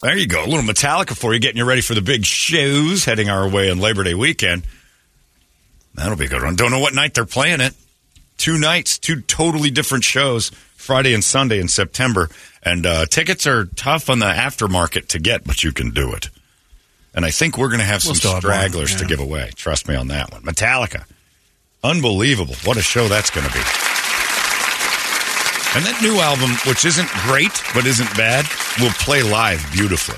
There you go. A little Metallica for you, getting you ready for the big shows heading our way on Labor Day weekend. That'll be a good one. Don't know what night they're playing it. Two nights, two totally different shows, Friday and Sunday in September. And uh, tickets are tough on the aftermarket to get, but you can do it. And I think we're going to have We'll some still have one, stragglers to give away. Trust me on that one. Metallica. Unbelievable. What a show that's going to be. And that new album, which isn't great, but isn't bad, will play live beautifully.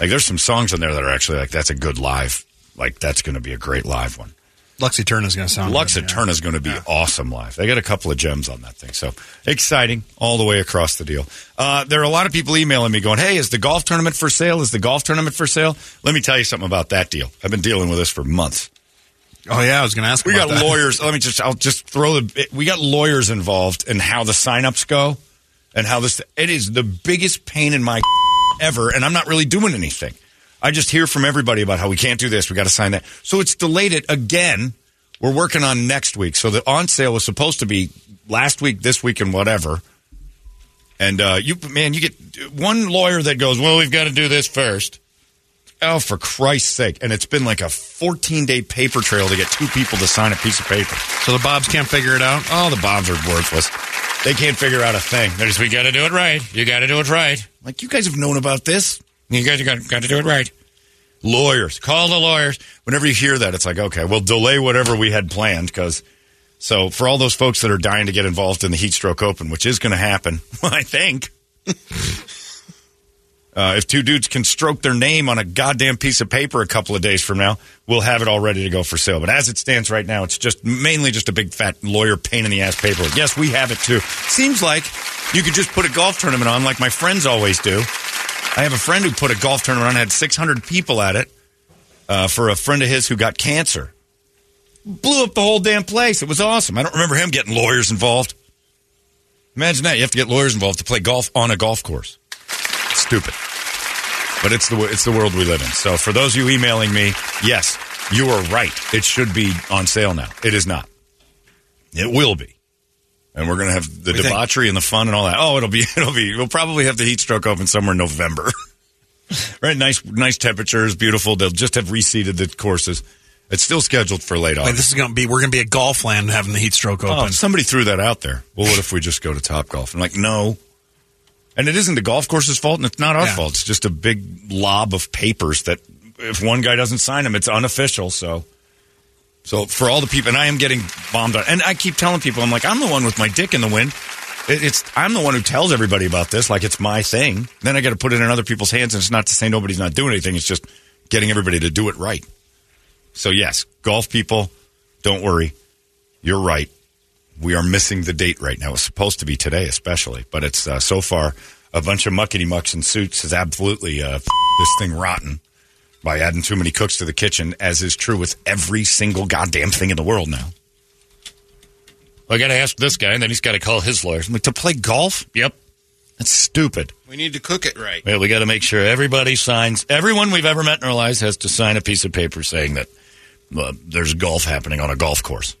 Like, there's some songs on there that are actually like, that's a good live. Like, that's going to be a great live one. Lux Æterna's going to sound Lux yeah. Æterna is going to be awesome live. They got a couple of gems on that thing. So exciting all the way across the deal. Uh, there are a lot of people emailing me going, Hey, is the golf tournament for sale? Is the golf tournament for sale? Let me tell you something about that deal. I've been dealing with this for months. Oh, yeah, I was going to ask We about got that. lawyers. Let me just, I'll just throw the, we got lawyers involved in how the signups go and how this, it is the biggest pain in my ever. And I'm not really doing anything. I just hear from everybody about how we can't do this. We got to sign that. So it's delayed it again. We're working on next week. So the on sale was supposed to be last week, this week, and whatever. And uh, you, man, you get one lawyer that goes, "Well, we've got to do this first. Oh, for Christ's sake! And it's been like a 14 day paper trail to get two people to sign a piece of paper. So the Bobs can't figure it out? Oh, the Bobs are worthless. They can't figure out a thing. They're just, we got to do it right. You got to do it right. Like, you guys have known about this. You guys got, got to do it right. Lawyers. Call the lawyers. Whenever you hear that, it's like, okay, we'll delay whatever we had planned because. So, for all those folks that are dying to get involved in the Heat Stroke Open, which is going to happen, I think, uh, if two dudes can stroke their name on a goddamn piece of paper a couple of days from now, we'll have it all ready to go for sale. But as it stands right now, it's just mainly just a big fat lawyer pain in the ass paper. Yes, we have it too. Seems like you could just put a golf tournament on like my friends always do. I have a friend who put a golf tournament on, had 600 people at it uh, for a friend of his who got cancer. Blew up the whole damn place. It was awesome. I don't remember him getting lawyers involved. Imagine that. You have to get lawyers involved to play golf on a golf course. Stupid. But it's the it's the world we live in. So for those of you emailing me, yes, you are right. It should be on sale now. It is not. It will be. And we're going to have the What do think? debauchery and the fun and all that. Oh, it'll be it'll be. We'll probably have the heat stroke open somewhere in November. right, nice nice temperatures, beautiful. They'll just have reseeded the courses. It's still scheduled for late Wait, August. this is going to be, we're going to be at Golfland having the heat stroke oh, open. Oh, somebody threw that out there. Well, what if we just go to Top Golf? I'm like, no. And it isn't the golf course's fault, and it's not our Yeah. fault. It's just a big lob of papers that, if one guy doesn't sign them, it's unofficial. So, so for all the people, and I am getting bombed on. And I keep telling people, I'm like, I'm the one with my dick in the wind. It, it's I'm the one who tells everybody about this, like it's my thing. Then I got to put it in other people's hands, and it's not to say nobody's not doing anything. It's just getting everybody to do it right. So yes, golf people, don't worry. You're right. We are missing the date right now. It's supposed to be today, especially, but it's uh, so far a bunch of muckety mucks in suits has absolutely uh, this thing rotten by adding too many cooks to the kitchen, as is true with every single goddamn thing in the world now. I got to ask this guy, and then he's got to call his lawyers. I'm like, to play golf? Yep. That's stupid. We need to cook it right. Well, we got to make sure everybody signs. Everyone we've ever met in our lives has to sign a piece of paper saying that uh, there's golf happening on a golf course.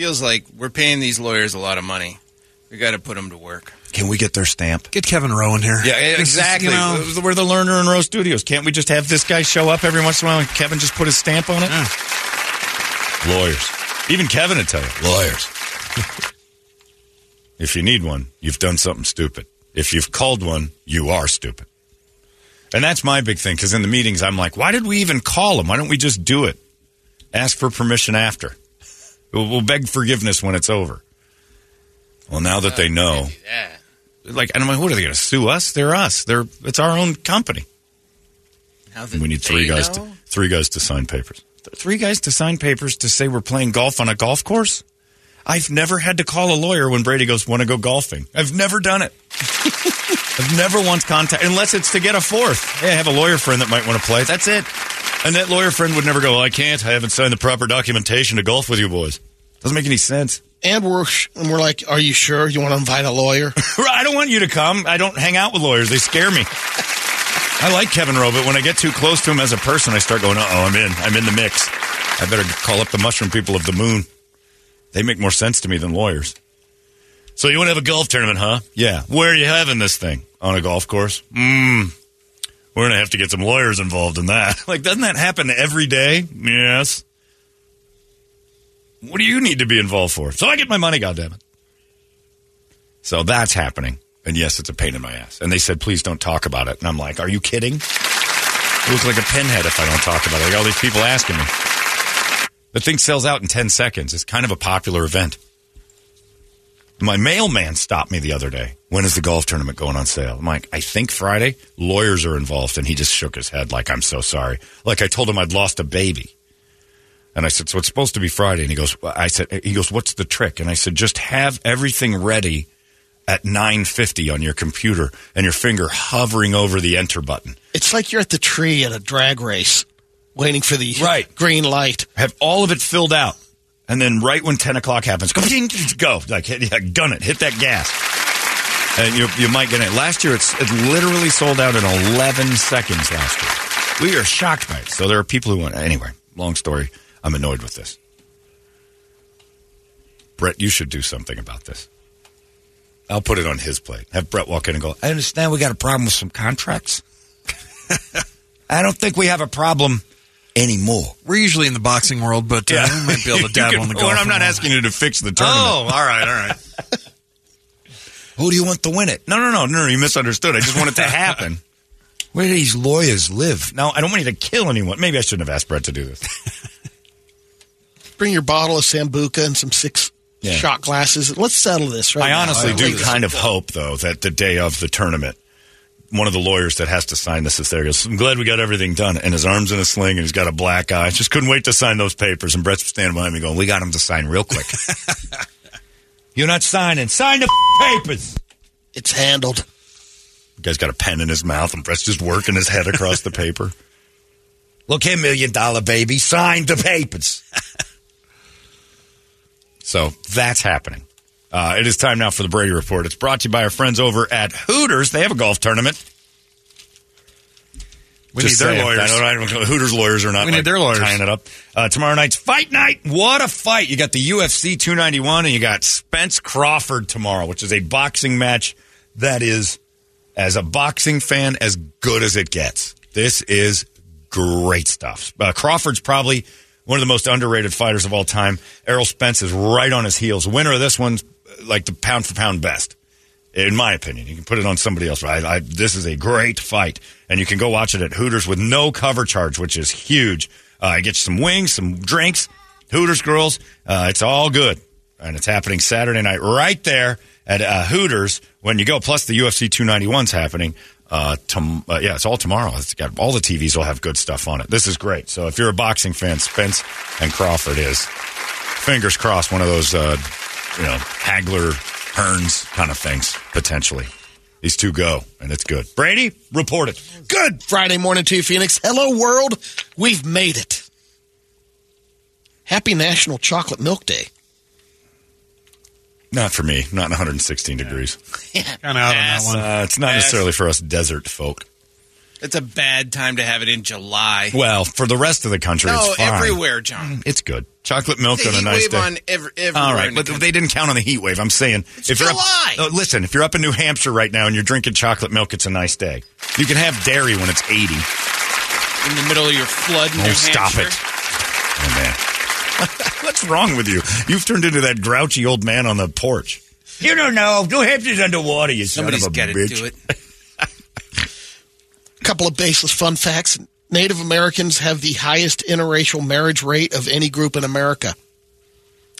It feels like we're paying these lawyers a lot of money. We got to put them to work. Can we get their stamp? Get Kevin Rowan here. Yeah, exactly. you know, We're the Lerner and Rowe Studios. Can't we just have this guy show up every once in a while and Kevin just put his stamp on it? Lawyers. Even Kevin would tell you. Lawyers. if you need one, you've done something stupid. If you've called one, you are stupid. And that's my big thing because in the meetings, I'm like, why did we even call them? Why don't we just do it? Ask for permission after. We'll, we'll beg forgiveness when it's over. Well, now that they know, Yeah. like, and I'm like, what are they going to sue us? They're us. They're it's our own company. We need three guys to three guys to sign papers. Three guys to sign papers to say we're playing golf on a golf course? I've never had to call a lawyer when Brady goes, want to go golfing. I've never done it. I've never once contacted, unless it's to get a fourth. Hey, I have a lawyer friend that might want to play. That's it. And that lawyer friend would never go, well, I can't. I haven't signed the proper documentation to golf with you boys. Doesn't make any sense. And we're and we're like, are you sure you want to invite a lawyer? I don't want you to come. I don't hang out with lawyers. They scare me. I like Kevin Rowe, but when I get too close to him as a person, I start going, uh oh, I'm in. I'm in the mix. I better call up the mushroom people of the moon. They make more sense to me than lawyers. So you want to have a golf tournament, huh? Yeah. Where are you having this thing? On a golf course? Mmm. We're going to have to get some lawyers involved in that. Like, doesn't that happen every day? Yes. What do you need to be involved for? So I get my money, goddammit. So that's happening. And yes, it's a pain in my ass. And they said, please don't talk about it. And I'm like, are you kidding? It looks like a pinhead if I don't talk about it. I got all these people asking me. The thing sells out in 10 seconds. It's kind of a popular event. My mailman stopped me the other day. When is the golf tournament going on sale? I'm like, I think Friday. Lawyers are involved. And he just shook his head like, I'm so sorry. Like I told him I'd lost a baby. And I said, so it's supposed to be Friday. And he goes, I said, he goes, what's the trick? And I said, just have everything ready at 950 on your computer and your finger hovering over the enter button. It's like you're at the tree at a drag race, waiting for the Right. green light. Have all of it filled out. And then right when 10 o'clock happens, go, go. Like, hit, yeah, gun it. Hit that gas. And you, you might get it. Last year, it's, it literally sold out in 11 seconds last year. We are shocked by it. So there are people who want, anyway, long story. I'm annoyed with this. Brett, you should do something about this. I'll put it on his plate. Have Brett walk in and go, I understand we got a problem with some contracts. I don't think we have a problem anymore. We're usually in the boxing world, but uh, we might be able to dabble You in the can- golf. well, I'm not asking you to fix the tournament. Oh, all right, all right. Who do you want to win it? No, no, no, no, you misunderstood. I just want it to happen. Where do these lawyers live? Now, I don't want you to kill anyone. Maybe I shouldn't have asked Brett to do this. Bring your bottle of sambuca and some six Yeah. shot glasses. Let's settle this right I now. honestly do Please. kind of hope, though, that the day of the tournament, one of the lawyers that has to sign this is there. Goes, I'm glad we got everything done. And his arm's in a sling and he's got a black eye. Just couldn't wait to sign those papers. And Brett's standing behind me going, We got him to sign real quick. You're not signing. Sign the papers. It's handled. The guy's got a pen in his mouth, and Brett's just working his head across the paper. Look here, million dollar baby, sign the papers. so that's happening. Uh, it is time now for the Brady Report. It's brought to you by our friends over at Hooters. They have a golf tournament. We Just need their lawyers. I don't, I don't, Hooters lawyers are not. We need their lawyers. tying it up. Uh, tomorrow night's fight night. What a fight! You got the UFC 291, and you got Spence Crawford tomorrow, which is a boxing match that is, as a boxing fan, as good as it gets. This is great stuff. Uh, Crawford's probably one of the most underrated fighters of all time. Errol Spence is right on his heels. Winner of this one's uh, like the pound for pound best in my opinion. You can put it on somebody else. But I, this is a great fight, and you can go watch it at Hooters with no cover charge, which is huge. Uh, I get you some wings, some drinks, Hooters girls. Uh, it's all good, and it's happening Saturday night right there at uh, Hooters when you go. Plus the UFC 291's happening. Uh, tom- uh, yeah, it's all tomorrow. It's got all the TVs will have good stuff on it. This is great. So if you're a boxing fan, Spence and Crawford is fingers crossed one of those uh, you know Hagler Hearns kind of things potentially. These two go, and it's good. Brady, report it. Good Friday morning to you, Phoenix. Hello, world. We've made it. Happy National Chocolate Milk Day. Not for me. Not in 116 degrees. Kind of out on that one. Uh, it's not Yes. necessarily for us desert folk. It's a bad time to have it in July. Well, for the rest of the country, no, it's fine. everywhere, John. It's good. Chocolate milk The on a heat nice wave day. on every, everywhere. All right, in the but country. they didn't count on the heat wave. I'm saying if you're up, uh, listen, if you're up in New Hampshire right now and you're drinking chocolate milk, it's a nice day. You can have dairy when it's 80. in the middle of your flood. In Oh, New stop Hampshire. it. Oh, man. What's wrong with you? You've turned into that grouchy old man on the porch. You don't know. New Hampshire's underwater, you Somebody's son of a got to bitch. do it. A couple of baseless fun facts. Native Americans have the highest interracial marriage rate of any group in America.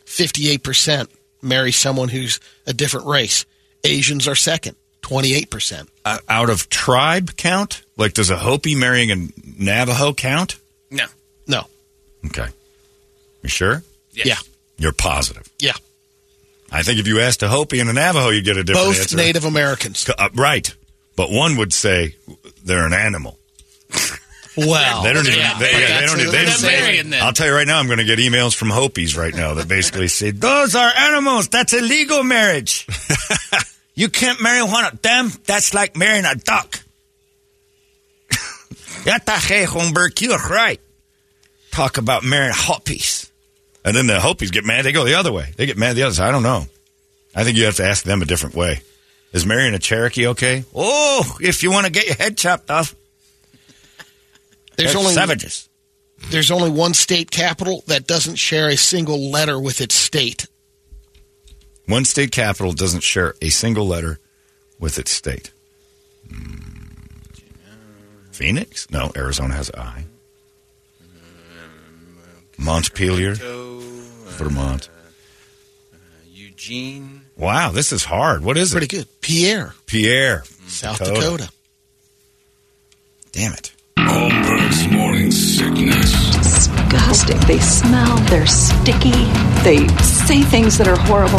58% marry someone who's a different race. Asians are second, 28%. Uh, out of tribe count? Like, does a Hopi marrying a Navajo count? No. No. Okay. You sure? Yeah. You're positive. Yeah. I think if you asked a Hopi and a Navajo, you'd get a different Both answer. Native Americans. Uh, right. But one would say they're an animal. Well, They don't even. yeah, they, yeah, they don't. even- They don't I'll tell you right now. I'm going to get emails from Hopis right now that basically say those are animals. That's illegal marriage. you can't marry one of them. That's like marrying a duck. Holmberg, you're right. Talk about marrying Hopis. And then the Hopis get mad. They go the other way. They get mad the other side. I don't know. I think you have to ask them a different way. Is marrying a Cherokee okay? Oh, if you want to get your head chopped off. There's only savages. there's only one state capital that doesn't share a single letter with its state. One state capital doesn't share a single letter with its state. Hmm. Phoenix? No, Arizona has I. Montpelier, Vermont. Eugene. Wow, this is hard. What is Pretty it? Pretty good. Pierre, Pierre, South Dakota. Damn it. Holmberg's morning sickness. disgusting. They smell, they're sticky, they say things that are horrible.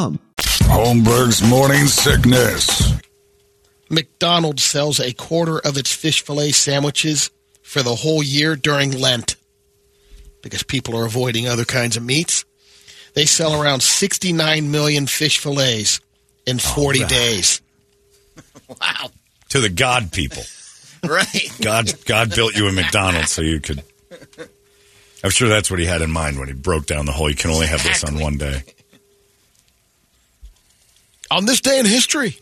Holmberg's morning sickness. McDonald's sells a quarter of its fish fillet sandwiches for the whole year during Lent because people are avoiding other kinds of meats. They sell around 69 million fish fillets in 40 days. Wow. To the God people. Right. God, God built you a McDonald's so you could. I'm sure that's what he had in mind when he broke down the whole. You can only have this on one day. On this day in history,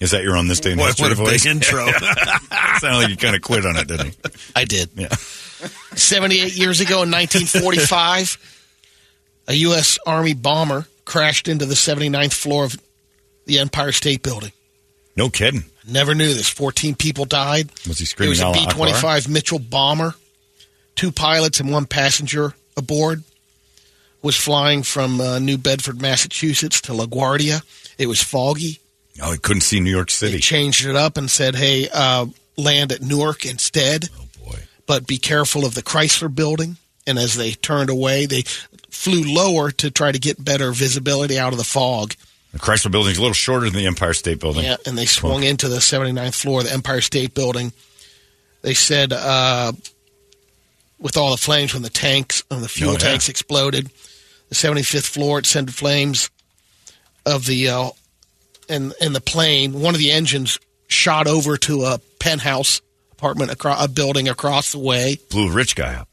Is that your on this day in What, history what a voice? big intro. Sounded like you kind of quit on it, didn't he? I did. Yeah. 78 years ago in 1945, a U.S. Army bomber crashed into the 79th floor of the Empire State Building. No kidding. Never knew this. 14 people died. Was he screaming? It screaming was a Allah B Akbar? 25 Mitchell bomber. Two pilots and one passenger aboard. Was flying from uh, New Bedford, Massachusetts to LaGuardia. It was foggy. Oh, he couldn't see New York City. They changed it up and said, hey, uh, land at Newark instead. Oh boy. but be careful of the Chrysler building. And as they turned away, they flew lower to try to get better visibility out of the fog. The Chrysler Building's a little shorter than the Empire State Building. Yeah, and they swung into the 79th floor of the Empire State Building. They said, uh, with all the flames when the tanks, when the fuel Oh, yeah. tanks exploded, the 75th floor it sent flames of the uh, and and the plane. One of the engines shot over to a penthouse apartment across a building across the way. Blew a rich guy up.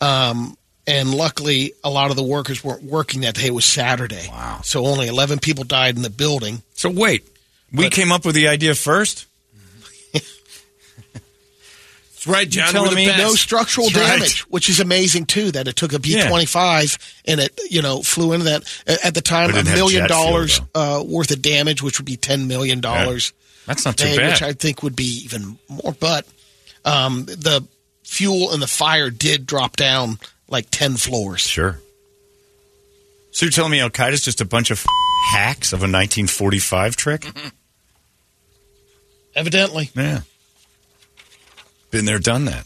Um, and luckily, a lot of the workers weren't working that day. It was Saturday. Wow. So only 11 people died in the building. So wait, we But- came up with the idea first. That's right, John. telling we're the me best. No structural That's right. damage, which is amazing too. That it took a B twenty five and it you know flew into that at the time a million jet fuel, dollars uh, worth of damage, which would be ten million dollars. That's not too Which bad. I think would be even more. But um, the fuel and the fire did drop down like ten floors. Sure. So you're telling me Al Qaeda's just a bunch of hacks of a 1945 trick? Evidently, Yeah. Been there, done that.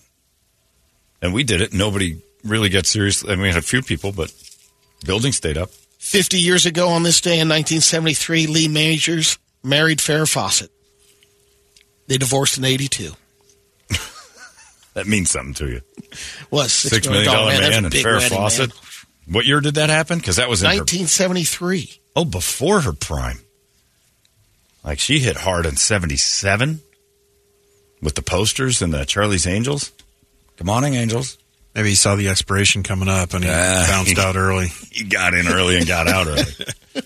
And we did it. Nobody really got serious. I mean, we had a few people, but building stayed up. fifty years ago on this day in nineteen seventy three, Lee Majors married Farrah Fawcett. They divorced in eighty two. That means something to you. Was Six million dollar a man and Farrah wedding, Fawcett. man. What year did that happen? Because that was in her, 1973. oh before her prime. Like she hit hard in '77 with the posters and the Charlie's Angels. Good morning, Angels. Maybe he saw the expiration coming up and he Ah. bounced out early. He got in early and got out early.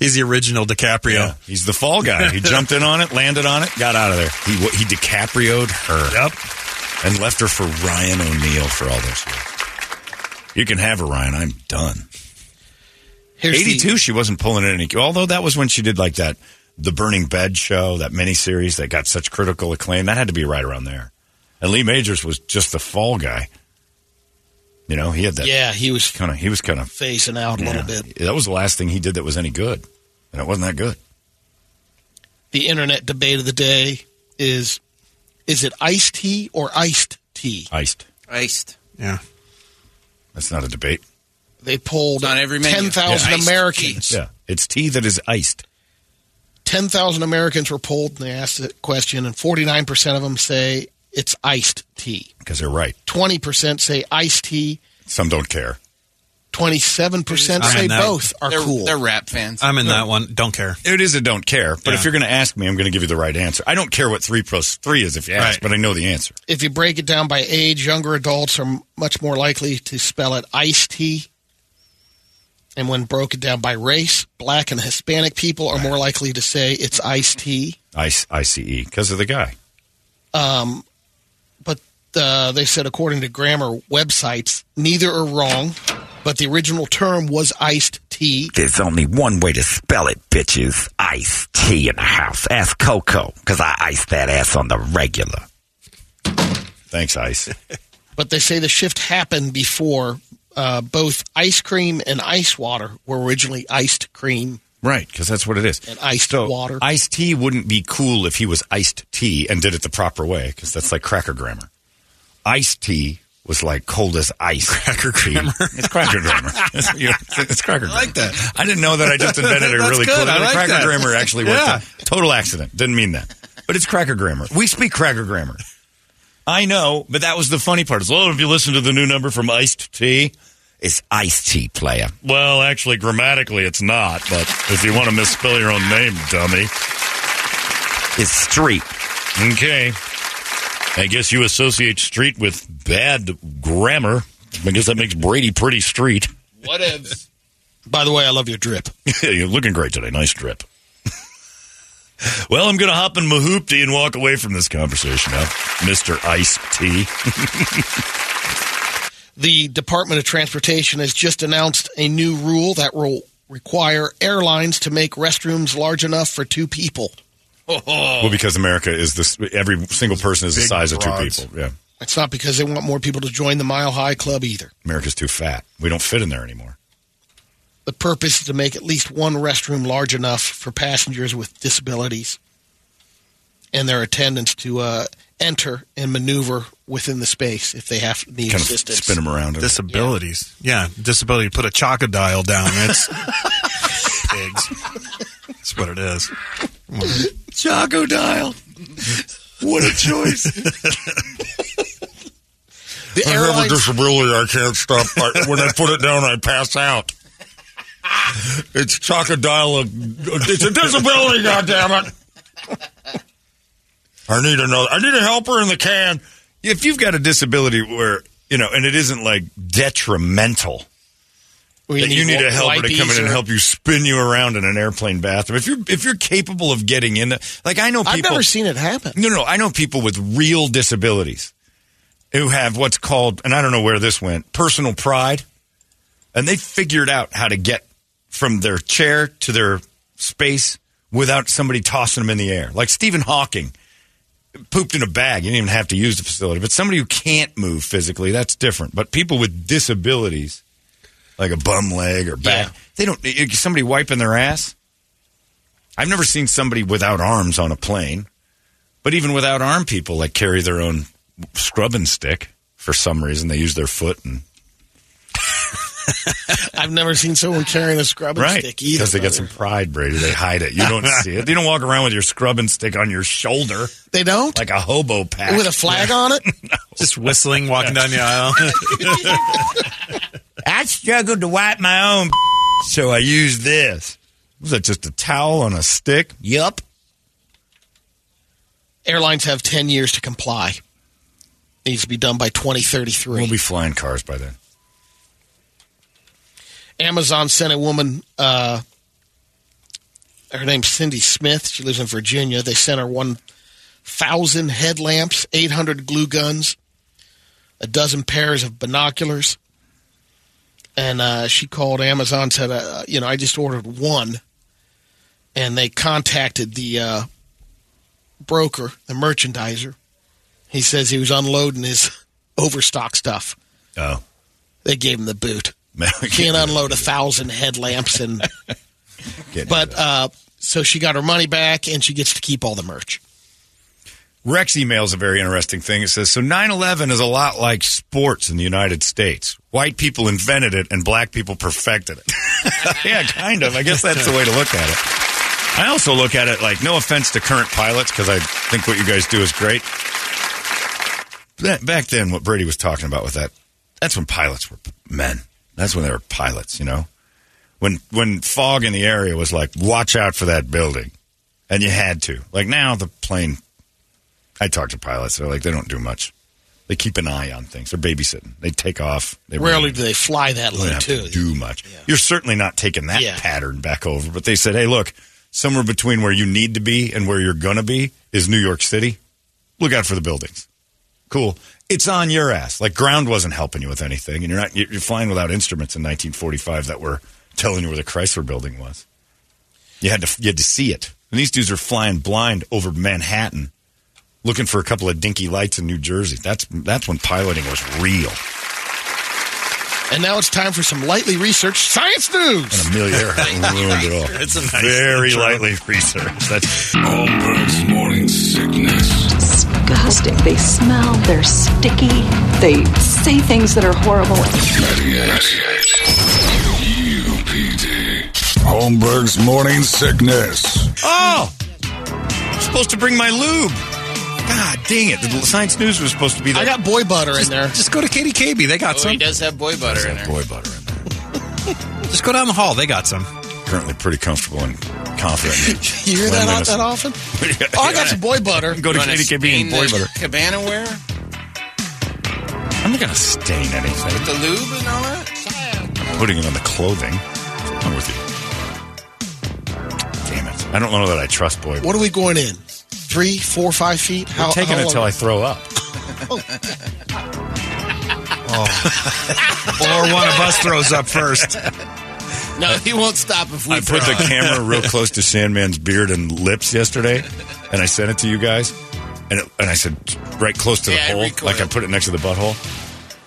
He's the original DiCaprio. Yeah, he's the fall guy. He jumped in on it, landed on it, got out of there. He he DiCaprio'd her. Yep. And left her for Ryan O'Neal for all those years. You can have her, Ryan. I'm done. Here's the- 82, she wasn't pulling in any. Although that was when she did like that, the Burning Bed show, that miniseries that got such critical acclaim. That had to be right around there. And Lee Majors was just the fall guy. You know, he had that. yeah, he was Kind of. He was kind of. phasing out a little bit. That was the last thing he did that was any good, and it wasn't that good. The internet debate of the day is: is it iced tea or iced tea? Iced. Iced. Yeah. That's not a debate. They polled on every menu. ten thousand Yeah. Iced Americans. Yeah, it's tea that is iced. Ten thousand Americans were polled, and they asked the question, and forty-nine percent of them say it's iced tea. Because they're right. Twenty percent say iced tea. Some don't care. Twenty-seven percent I'm say both are They're, cool. they're rap fans. I'm in that one. Don't care. It is a don't care, but Yeah. if you're going to ask me, I'm going to give you the right answer. I don't care what three plus three is if you ask, Right. but I know the answer. if you break it down by age, younger adults are much more likely to spell it iced tea. And when broken down by race, black and Hispanic people are more likely to say it's iced tea. I, ICE, because of the guy. Um, but uh, they said, according to grammar websites, neither are wrong, but the original term was iced tea. There's only one way to spell it, bitches. Iced tea in the house. Ask Coco, because I ice that ass on the regular. Thanks, Ice. But they say the shift happened before uh, both ice cream and ice water were originally iced cream. right, because that's what it is. And iced so, water. Iced tea wouldn't be cool if he was iced tea and did it the proper way, because that's like cracker grammar. Iced tea was like cold as ice. Cracker grammar. It's cracker grammar. It's, you- it's cracker grammar. I like that. I didn't know that. I just invented a really good. cool. I like cracker that. grammar actually worked. Yeah. out. Total accident. Didn't mean that. But it's cracker grammar. We speak cracker grammar. I know, but that was the funny part. Is, well, if you listen to the new number from Ice-T, It's iced tea, player. well, actually, grammatically, it's not. But if you want to misspell your own name, dummy. It's street. Okay. I guess you associate street with bad grammar. I guess that makes Brady pretty street. Whatevs. By the way, I love your drip. Yeah, you're looking great today. Nice drip. well, I'm going to hop in my hoopty and walk away from this conversation now, Mr. Ice Tea. The Department of Transportation has just announced a new rule that will require airlines to make restrooms large enough for two people. Well, because America is this, every single person is the Big size of two broads. people. Yeah. It's not because they want more people to join the Mile High Club either. America's too fat. We don't fit in there anymore. The purpose is to make at least one restroom large enough for passengers with disabilities and their attendants to uh, enter and maneuver within the space if they have need Kind of assistance. spin them around. Disabilities. Yeah. disability. Put a chocodile down. It's pigs. That's what it is. Chocodile. What a choice. The I have a disability. I can't stop. I, when I put it down, I pass out. It's chocodile. It's a disability. goddammit. I need another. I need a helper in the can. If you've got a disability where you know, and it isn't like detrimental, we that you need a helper to come in wipes and help you spin you around in an airplane bathroom. If you're if you're capable of getting in, the, like I know people. I've never seen it happen. No, no, I know people with real disabilities who have what's called, and I don't know where this went, personal pride, and they figured out how to get from their chair to their space without somebody tossing them in the air. Like Stephen Hawking pooped in a bag. You didn't even have to use the facility. But somebody who can't move physically, that's different. But people with disabilities, like a bum leg or back, Yeah. they don't. Somebody wiping their ass. I've never seen somebody without arms on a plane. But even without arm people, like carry their own scrubbing stick for some reason. They use their foot and I've never seen someone carrying a scrubbing right stick either. because they get brother. some pride, Brady. They hide it. You don't see it. You don't walk around with your scrubbing stick on your shoulder They don't like a hobo pack with a flag on it. Just whistling, walking down the aisle. I struggled to wipe my own, so I used this. Was that just a towel on a stick? Yup. Airlines have ten years to comply. Needs to be done by 2033. We'll be flying cars by then. Amazon sent a woman uh, her name's Cindy Smith. She lives in Virginia. They sent her 1,000 headlamps, 800 glue guns, a dozen pairs of binoculars. And uh, she called Amazon, said, uh, you know, I just ordered one. And they contacted the uh, broker, the merchandiser. He says he was unloading his overstock stuff. Oh. They gave him the boot. Can't unload a thousand headlamps and but uh so she got her money back and she gets to keep all the merch. Rex emails a very interesting thing. It says, so 9-11 is a lot like sports in the United States. White people invented it and black people perfected it. yeah, kind of. I guess that's the way to look at it. I also look at it like, no offense to current pilots, because I think what you guys do is great. Back then, what Brady was talking about with that, that's when pilots were men. That's when they were pilots, you know? When, when fog in the area was like, watch out for that building. And you had to. Like now, the plane I talk to pilots. They're like, they don't do much. They keep an eye on things. They're babysitting. They take off. They Rarely do they fly that low too. to do much. You're certainly not taking that Yeah. pattern back over. But they said, hey, look, somewhere between where you need to be and where you're going to be is New York City. Look out for the buildings. Cool. It's on your ass. Like ground wasn't helping you with anything, and you're not. You're flying without instruments in 1945 that were telling you where the Chrysler Building was. You had to you had to see it. And these dudes are flying blind over Manhattan, looking for a couple of dinky lights in New Jersey. That's that's when piloting was real. And now it's time for some lightly researched science news. And Amelia Earhart ruined it all. It's a nice very intro. lightly researched. That's Holmberg's morning sickness. Disgusting. They smell, they're sticky, they say things that are horrible. 98. UPD. Holmberg's morning sickness. oh, I'm supposed to bring my lube. God dang it! The science news was supposed to be there. I got boy butter in there. Just go to KDKB. They got Oh, some. he does have boy butter in there. boy butter in there. Just go down the hall. They got some. Currently pretty comfortable and confident. You hear that out Cleanliness. that often? Oh, I got some boy butter. Go to Katie wanna KDKB stain and boy butter. Cabana wear? I'm not going to stain anything. With The lube and all that? I'm putting it on the clothing. What's wrong with you? Damn it. I don't know that I trust boy butter. What are we going in? Three, four, five feet? I'm taking how it until I throw up. Or one of us throws up first. No, he won't stop if we I put the camera real close to Sandman's beard and lips yesterday, and I sent it to you guys. And, it, and I said, right close to the Yeah, hole, recoiled. like I put it next to the butthole.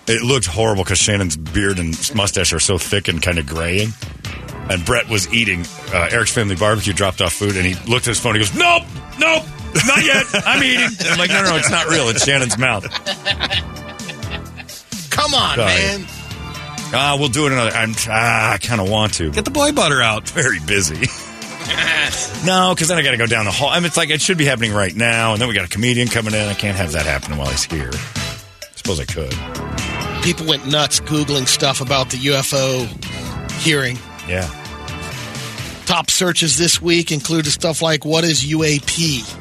It looked horrible because Shannon's beard and mustache are so thick and kind of graying. And Brett was eating uh, Eric's Family Barbecue, dropped off food, and he looked at his phone. He goes, "Nope, nope, not yet. I'm eating." I'm like, "No, no, no, it's not real. It's Shannon's mouth." Come on, Sorry. man. Ah, we'll do it another. I'm. Ah, I kind of want to. Get the boy butter out. very busy. no, because then I got to go down the hall. I mean, it's like it should be happening right now, and then we got a comedian coming in. I can't have that happening while he's here. I Suppose I could. People went nuts Googling stuff about the UFO hearing. Yeah. Top searches this week included stuff like what is UAP?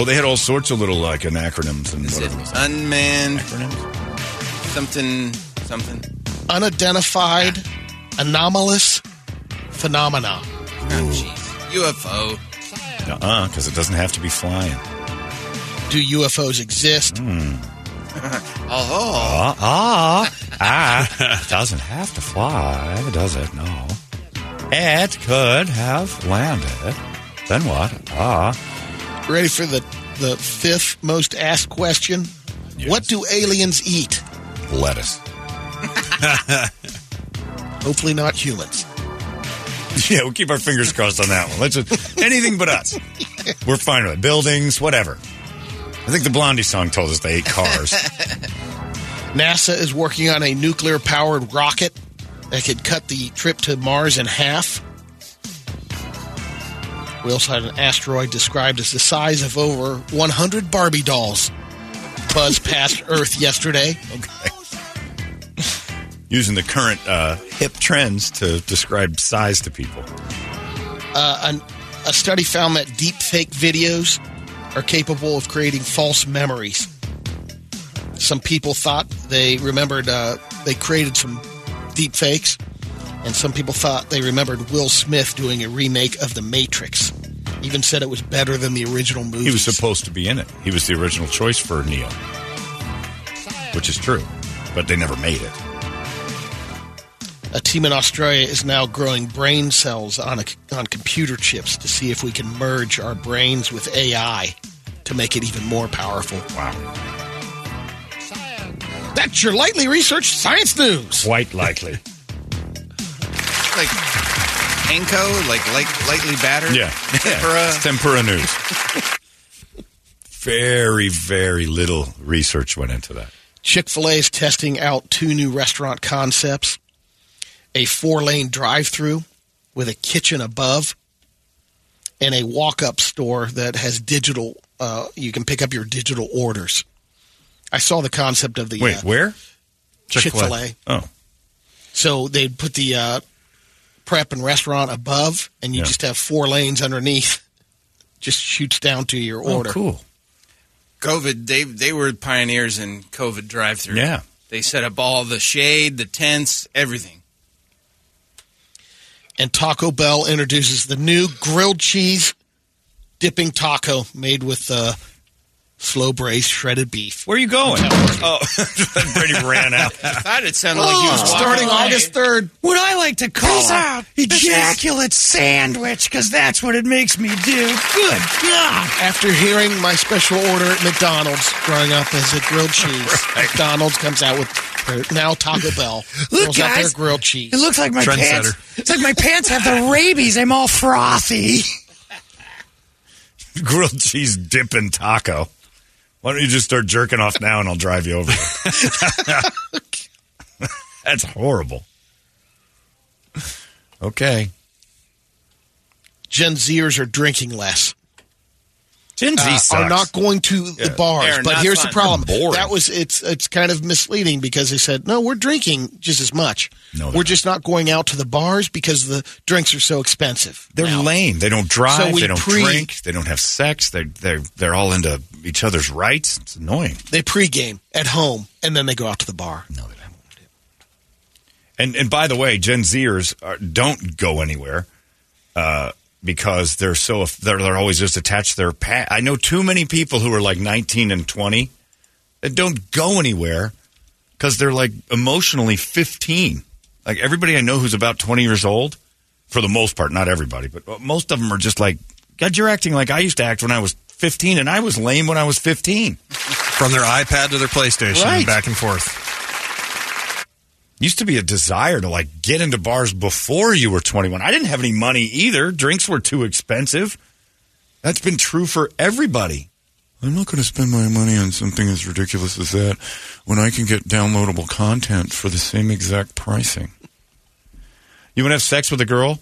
Well, they had all sorts of little like and acronyms and Is it whatever. unmanned Acronyms. something something? Unidentified anomalous phenomena. Oh, jeez. UFO. Uh-uh, because it doesn't have to be flying. Do UFOs exist? Hmm. Oh, Ah, ah, ah. doesn't have to fly, does it? No. It could have landed. Then what? Ah. Ready for the, the fifth most asked question? What do aliens eat? Lettuce. Hopefully not humans. Yeah, we'll keep our fingers crossed on that one. Let's just, anything but us. We're fine with it. Buildings, whatever. I think the Blondie song told us they ate cars. NASA is working on a nuclear powered rocket that could cut the trip to Mars in half. We also had an asteroid described as the size of over 100 Barbie dolls buzz past Earth yesterday. Okay. Using the current uh, hip trends to describe size to people. Uh, an, a study found that deep fake videos are capable of creating false memories. Some people thought they remembered uh, they created some deep fakes, And some people thought they remembered Will Smith doing a remake of The Matrix. Even said it was better than the original movie. He was supposed to be in it. He was the original choice for Neo, which is true, but they never made it. A team in Australia is now growing brain cells on a, on computer chips to see if we can merge our brains with AI to make it even more powerful. Wow. That's your lightly researched science news. Quite likely. Like Henko, like light, lightly battered. Yeah. Tempura. It's tempura news. very, very little research went into that. Chick fil A is testing out two new restaurant concepts a four lane drive through with a kitchen above, and a walk up store that has digital, uh, you can pick up your digital orders. I saw the concept of the Wait, uh, where? Chick fil A. Oh. So they'd put the uh, prep and restaurant above, and you Yeah. just have four lanes underneath. Just shoots down to your order. Oh, order. cool. COVID, they they were pioneers in COVID drive-through. Yeah. They set up all the shade, the tents, everything. And Taco Bell introduces the new grilled cheese dipping taco made with uh, slow braised shredded beef. Where are you going? Oh, Brady ran out. I thought it sounded like he oh, was starting away. August 3rd. What I like to call out. ejaculate sandwich, because that's what it makes me do. Good God. After hearing my special order at McDonald's growing up as a grilled cheese, McDonald's comes out with uh, now Taco Bell. Look, throws out their guys, grilled cheese. It looks like my pants. It's like my pants have the rabies. I'm all frothy. Grilled cheese dipping taco. Why don't you just start jerking off now and I'll drive you over? That's horrible. Okay. Gen Zers are drinking less. Gen Z uh, are not going to the bars. They're but here's the problem. That was it's it's kind of misleading because they said no, we're drinking just as much. No, we're just not going out to the bars because the drinks are so expensive. They're now. lame. They don't drive. So they don't pre- drink. They don't have sex. They they they're all into each other's rights. It's annoying. They pregame at home and then they go out to the bar. No, they don't. And and by the way, Gen Zers are, don't go anywhere uh, because they're so they're, they're always just attached to their past. I know too many people who are like 19 and 20 that don't go anywhere because they're like emotionally 15. Like everybody I know who's about 20 years old, for the most part, not everybody, but most of them are just like, God, you're acting like I used to act when I was 15, and I was lame when I was 15. From their iPad to their PlayStation Right. back and forth. Used to be a desire to like get into bars before you were 21. I didn't have any money either. Drinks were too expensive. That's been true for everybody. I'm not going to spend my money on something as ridiculous as that when I can get downloadable content for the same exact pricing. You want to have sex with a girl?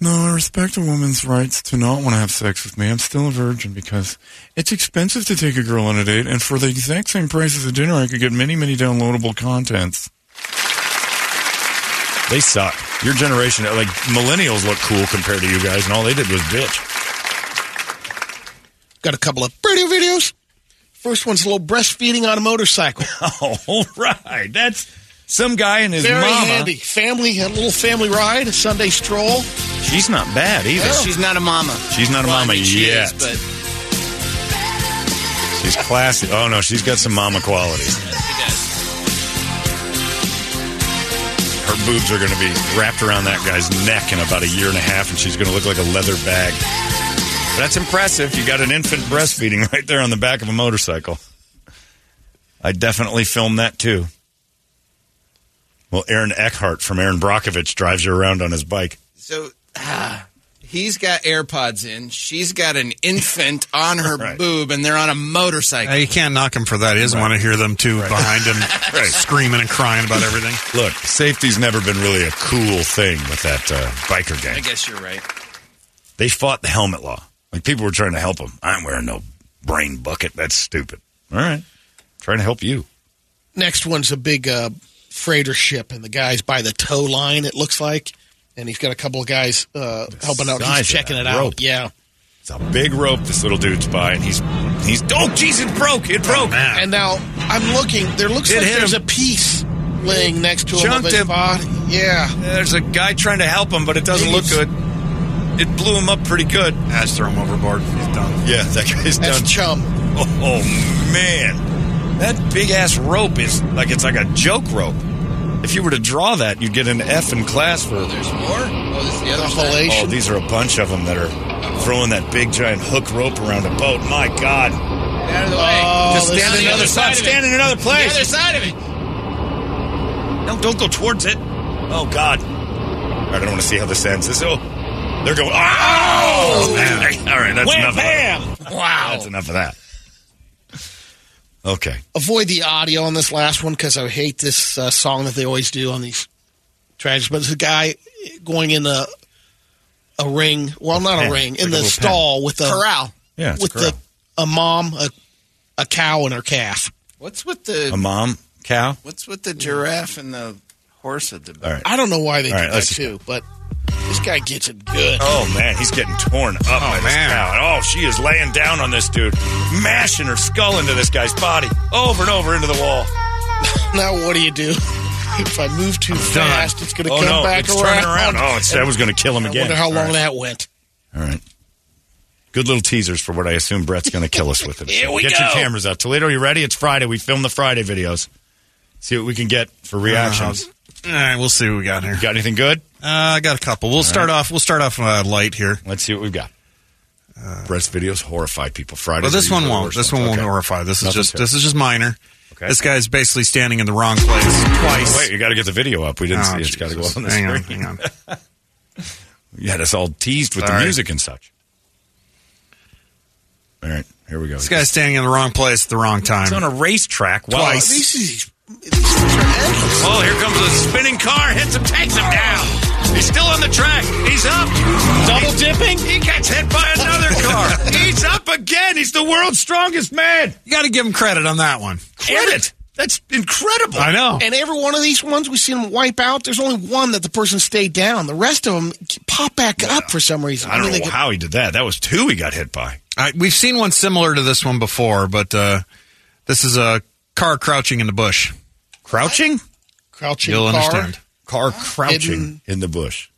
No, I respect a woman's rights to not want to have sex with me. I'm still a virgin because it's expensive to take a girl on a date, and for the exact same price as a dinner, I could get many, many downloadable contents. They suck. Your generation, like millennials, look cool compared to you guys, and all they did was bitch. Got a couple of radio videos. First one's a little breastfeeding on a motorcycle. Oh, all right. That's some guy and his Very mama. handy. Family, a little family ride, a Sunday stroll. She's not bad either. She's not a mama. She's not a Well, I mama mean, she yet. is, but She's classy. Oh no, she's got some mama qualities. Boobs are going to be wrapped around that guy's neck in about a year and a half, and she's going to look like a leather bag. That's impressive. You got an infant breastfeeding right there on the back of a motorcycle. I definitely filmed that too. Well, Aaron Eckhart from Erin Brockovich drives you around on his bike. So ah, he's got AirPods in. She's got an infant on her Right. boob, and they're on a motorcycle. You can't knock him for that. He doesn't want to hear them two behind him Right. screaming and crying about everything. Look, safety's never been really a cool thing with that uh, biker gang. I guess you're right. They fought the helmet law. Like people were trying to help them. I'm wearing no brain bucket. That's stupid. All right, trying to help you. Next one's a big uh, freighter ship, and the guy's by the tow line, it looks like. And he's got a couple of guys uh, helping out. He's checking that it rope. out. Yeah. It's a big rope this little dude's by, and he's he's oh jeez, it broke. It broke. And now I'm looking. There looks It like there's him. a piece laying next to him. Chunked of his him. body. Yeah. There's a guy trying to help him, but it doesn't look good. It blew him up pretty good. I just throw him overboard. He's done. Yeah, that guy's That's done. chum. Oh, man. That big ass rope is like it's like a joke rope. If you were to draw that, you'd get an F in class for. There's more. Oh, this is the other The Oh, these are a bunch of them that are throwing that big giant hook rope around a boat. My God. Get out of the way. Oh, Just stand is in the another other spot. side. Stand in another place. The other side of it. No, don't go towards it. Oh God! I don't want to see how this ends. This oh, they're going. Oh, oh man! All right, that's Wham, enough. bam. Of that. Wow, that's enough of that. Okay, Avoid the audio on this last one because I hate this uh, song that they always do on these tragedies. But it's a guy going in a a ring. Well, not pen. a ring Like in a the little stall with a Corral. yeah, it's with a corral. the a mom, a, a cow, and her calf. What's with the a mom cow. What's with the giraffe and the horse at the back? All right. I don't know why they All do right, that too, but this guy gets it good. Oh man, he's getting torn up oh, by this man. cow. Oh, she is laying down on this dude, mashing her skull into this guy's body, over and over into the wall. Now what do you do? If I move too fast, it's going to oh come no, back it's around. turning around. Oh, it's, that was going to kill him I again. wonder how All long right. that went. All right. Good little teasers for what I assume Brett's going to kill us with. It. Here we get your cameras out. Toledo, you ready? It's Friday. We film the Friday videos. See what we can get for reactions. Uh-huh. All right, we'll see what we got here. Got anything good? Uh, I got a couple. We'll start off. We'll start off uh, light here. Let's see what we've got. Brett's videos horrify people. Friday. Well, this one won't. This one won't horrify. This is Nothing just to- this is just minor. Okay. This guy's basically standing in the wrong place twice. Wait, you got to get the video up. We didn't Oh, see it. It's got to go up on the hang on, hang on. You had us all teased with the Sorry. music and such. All right, here we go. This guy's standing in the wrong place at the wrong time. It's on a racetrack. Wow. Twice. These, these, these things are endless. Oh, here comes a spinning car, hits him, takes him down. He's still on the track. He's up. Double dipping? He gets hit by another car. He's up again. He's the world's strongest man. You got to give him credit on that one. Credit. That's incredible. I know. And every one of these ones we see them wipe out. There's only one that the person stayed down. The rest of them pop back up for some reason. I don't mean, they know get- how he did that. That was two he got hit by. I, we've seen one similar to this one before, but uh, this is a car crouching in the bush. Crouching? crouching You'll car. understand. Car crouching Hidden. in the bush.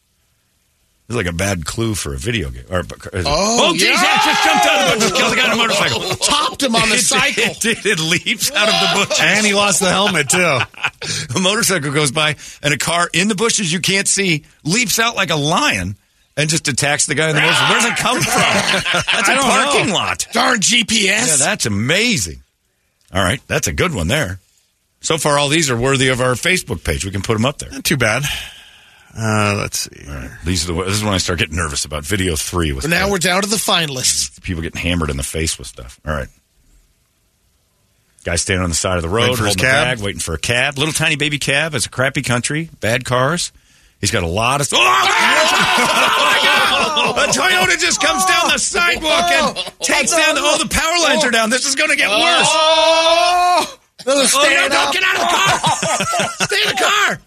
It's like a bad clue for a video game. Or, oh, oh, geez, yeah. that just jumped out of the bush. Just killed the guy on a oh. motorcycle. Topped him on the It- cycle. It, did. It leaps out of the bush. And he lost the helmet too. a motorcycle goes by and a car in the bushes you can't see leaps out like a lion and just attacks the guy in the motorcycle. Where's it come from? That's a parking know. lot. Darn GPS. Yeah, that's amazing. All right, that's a good one there. So far, all these are worthy of our Facebook page. We can put them up there. Not too bad. Uh, let's see. These are the. This is when I start getting nervous about video three with But now the- we're down to the finalists. people getting hammered in the face with stuff. All right. Guy standing on the side of the road, Waiting for holding a cab. bag, waiting for a cab. Little tiny baby cab. It's a crappy country, bad cars. He's got a lot of. Oh, oh my God! A Toyota just comes down the sidewalk and takes down. The, oh, the power lines are down. This is going to get worse. Oh, no, Oh, no, stand no, up. get out of the car! Stay in the car!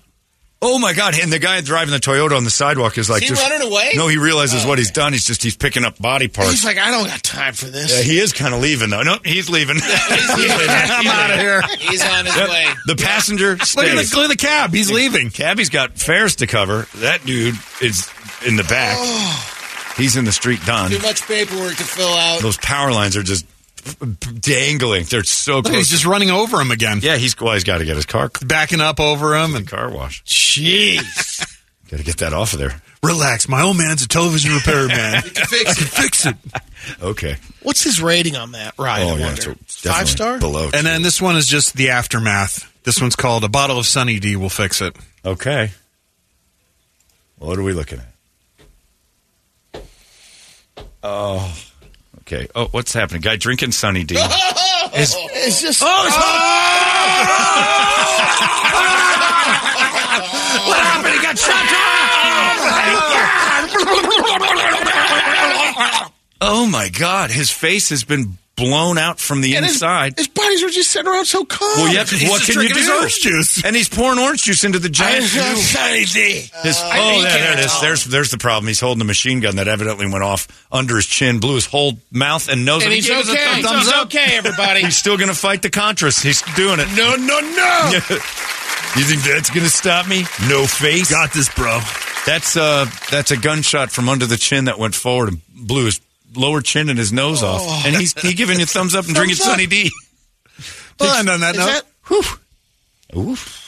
Oh my God! And the guy driving the Toyota on the sidewalk is like, Is he just, running away? No, he realizes what he's done. He's just he's picking up body parts. He's like, I don't got time for this. Yeah, he is kind of leaving though. No, he's leaving. I'm out of here. He's on his Yep. way. The passenger Look at, the, look at the cab. He's leaving. Cabbie's got fares to cover. That dude is in the back. Oh. He's in the street done. Too much paperwork to fill out. Those power lines are just dangling. They're so Look, close. he's just running over him again. yeah, he's well, he's got to get his car Backing up over him and car wash. Jeez. Got to get that off of there. relax. My old man's a television repair man. You can fix it. Fix it. Okay. What's his rating on that ride? Oh I yeah, wonder? so it's Five definitely star? below. And then this one is just the aftermath. This one's called a bottle of Sunny D will fix it. Okay. What are we looking at? Oh. Okay. Oh, what's happening? Guy drinking Sunny D. Is- It's just. Oh, oh! what happened? He got shot. Oh my God! His face has been blown out from the and his, inside. his buddies were just sitting around so calm. well, yeah. He's What just can you do? his orange juice. And he's pouring orange juice into the giant. Sunny D. His, oh, there, there it is. There's there's the problem. He's holding a machine gun that evidently went off under his chin, blew his whole mouth and nose. And He he's gave us a okay. thumbs He's up. okay, everybody. He's still going to fight the Contras. He's doing it. no, no, no. You think that's going to stop me? No face. Got this, bro. That's uh, that's a gunshot from under the chin that went forward and blew his lower chin and his nose Oh. off. And he's he giving you thumbs up and drinking Thumbs up. Sunny D. Well, and on that Is note, that- whew, Oof.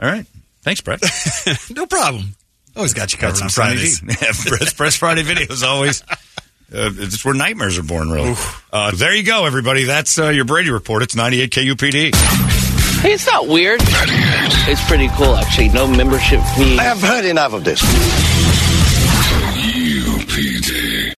All right. Thanks, Brett. no problem. Always got you covered on Sunny Fridays. D. Yeah, Press Friday videos always. Uh, it's where nightmares are born, really. Uh, there you go, everybody. That's uh, your Brady report. It's 98 KUPD. Hey, it's not weird. It's pretty cool, actually. No membership fee. I have heard enough of this. UPD.